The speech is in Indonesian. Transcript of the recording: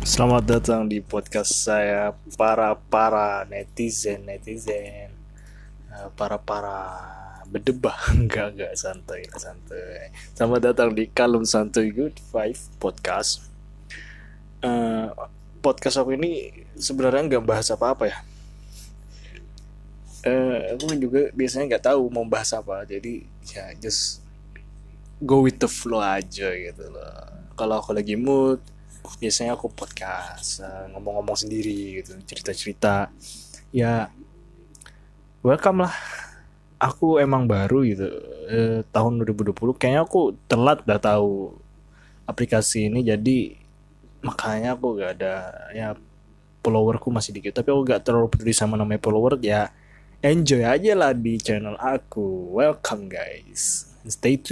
Selamat datang di podcast saya para para netizen netizen Eh, para para berdebah enggak enggak santai santai. Selamat datang di Kalum Santuy Good Five Podcast. Eh, podcast aku ini sebenarnya nggak bahas apa-apa ya. Eh, aku juga biasanya nggak tahu mau bahas apa, jadi ya just go with the flow aja gitu loh. Kalau aku lagi mood, biasanya aku podcast eh, ngomong-ngomong sendiri gitu cerita-cerita. Ya welcome lah. Aku emang baru gitu eh, tahun 2020 kayaknya aku telat dah tahu aplikasi ini jadi makanya aku gak ada ya followerku masih dikit. Tapi aku gak terlalu peduli sama namanya follower ya enjoy aja lah di channel aku. Welcome guys. Stay tune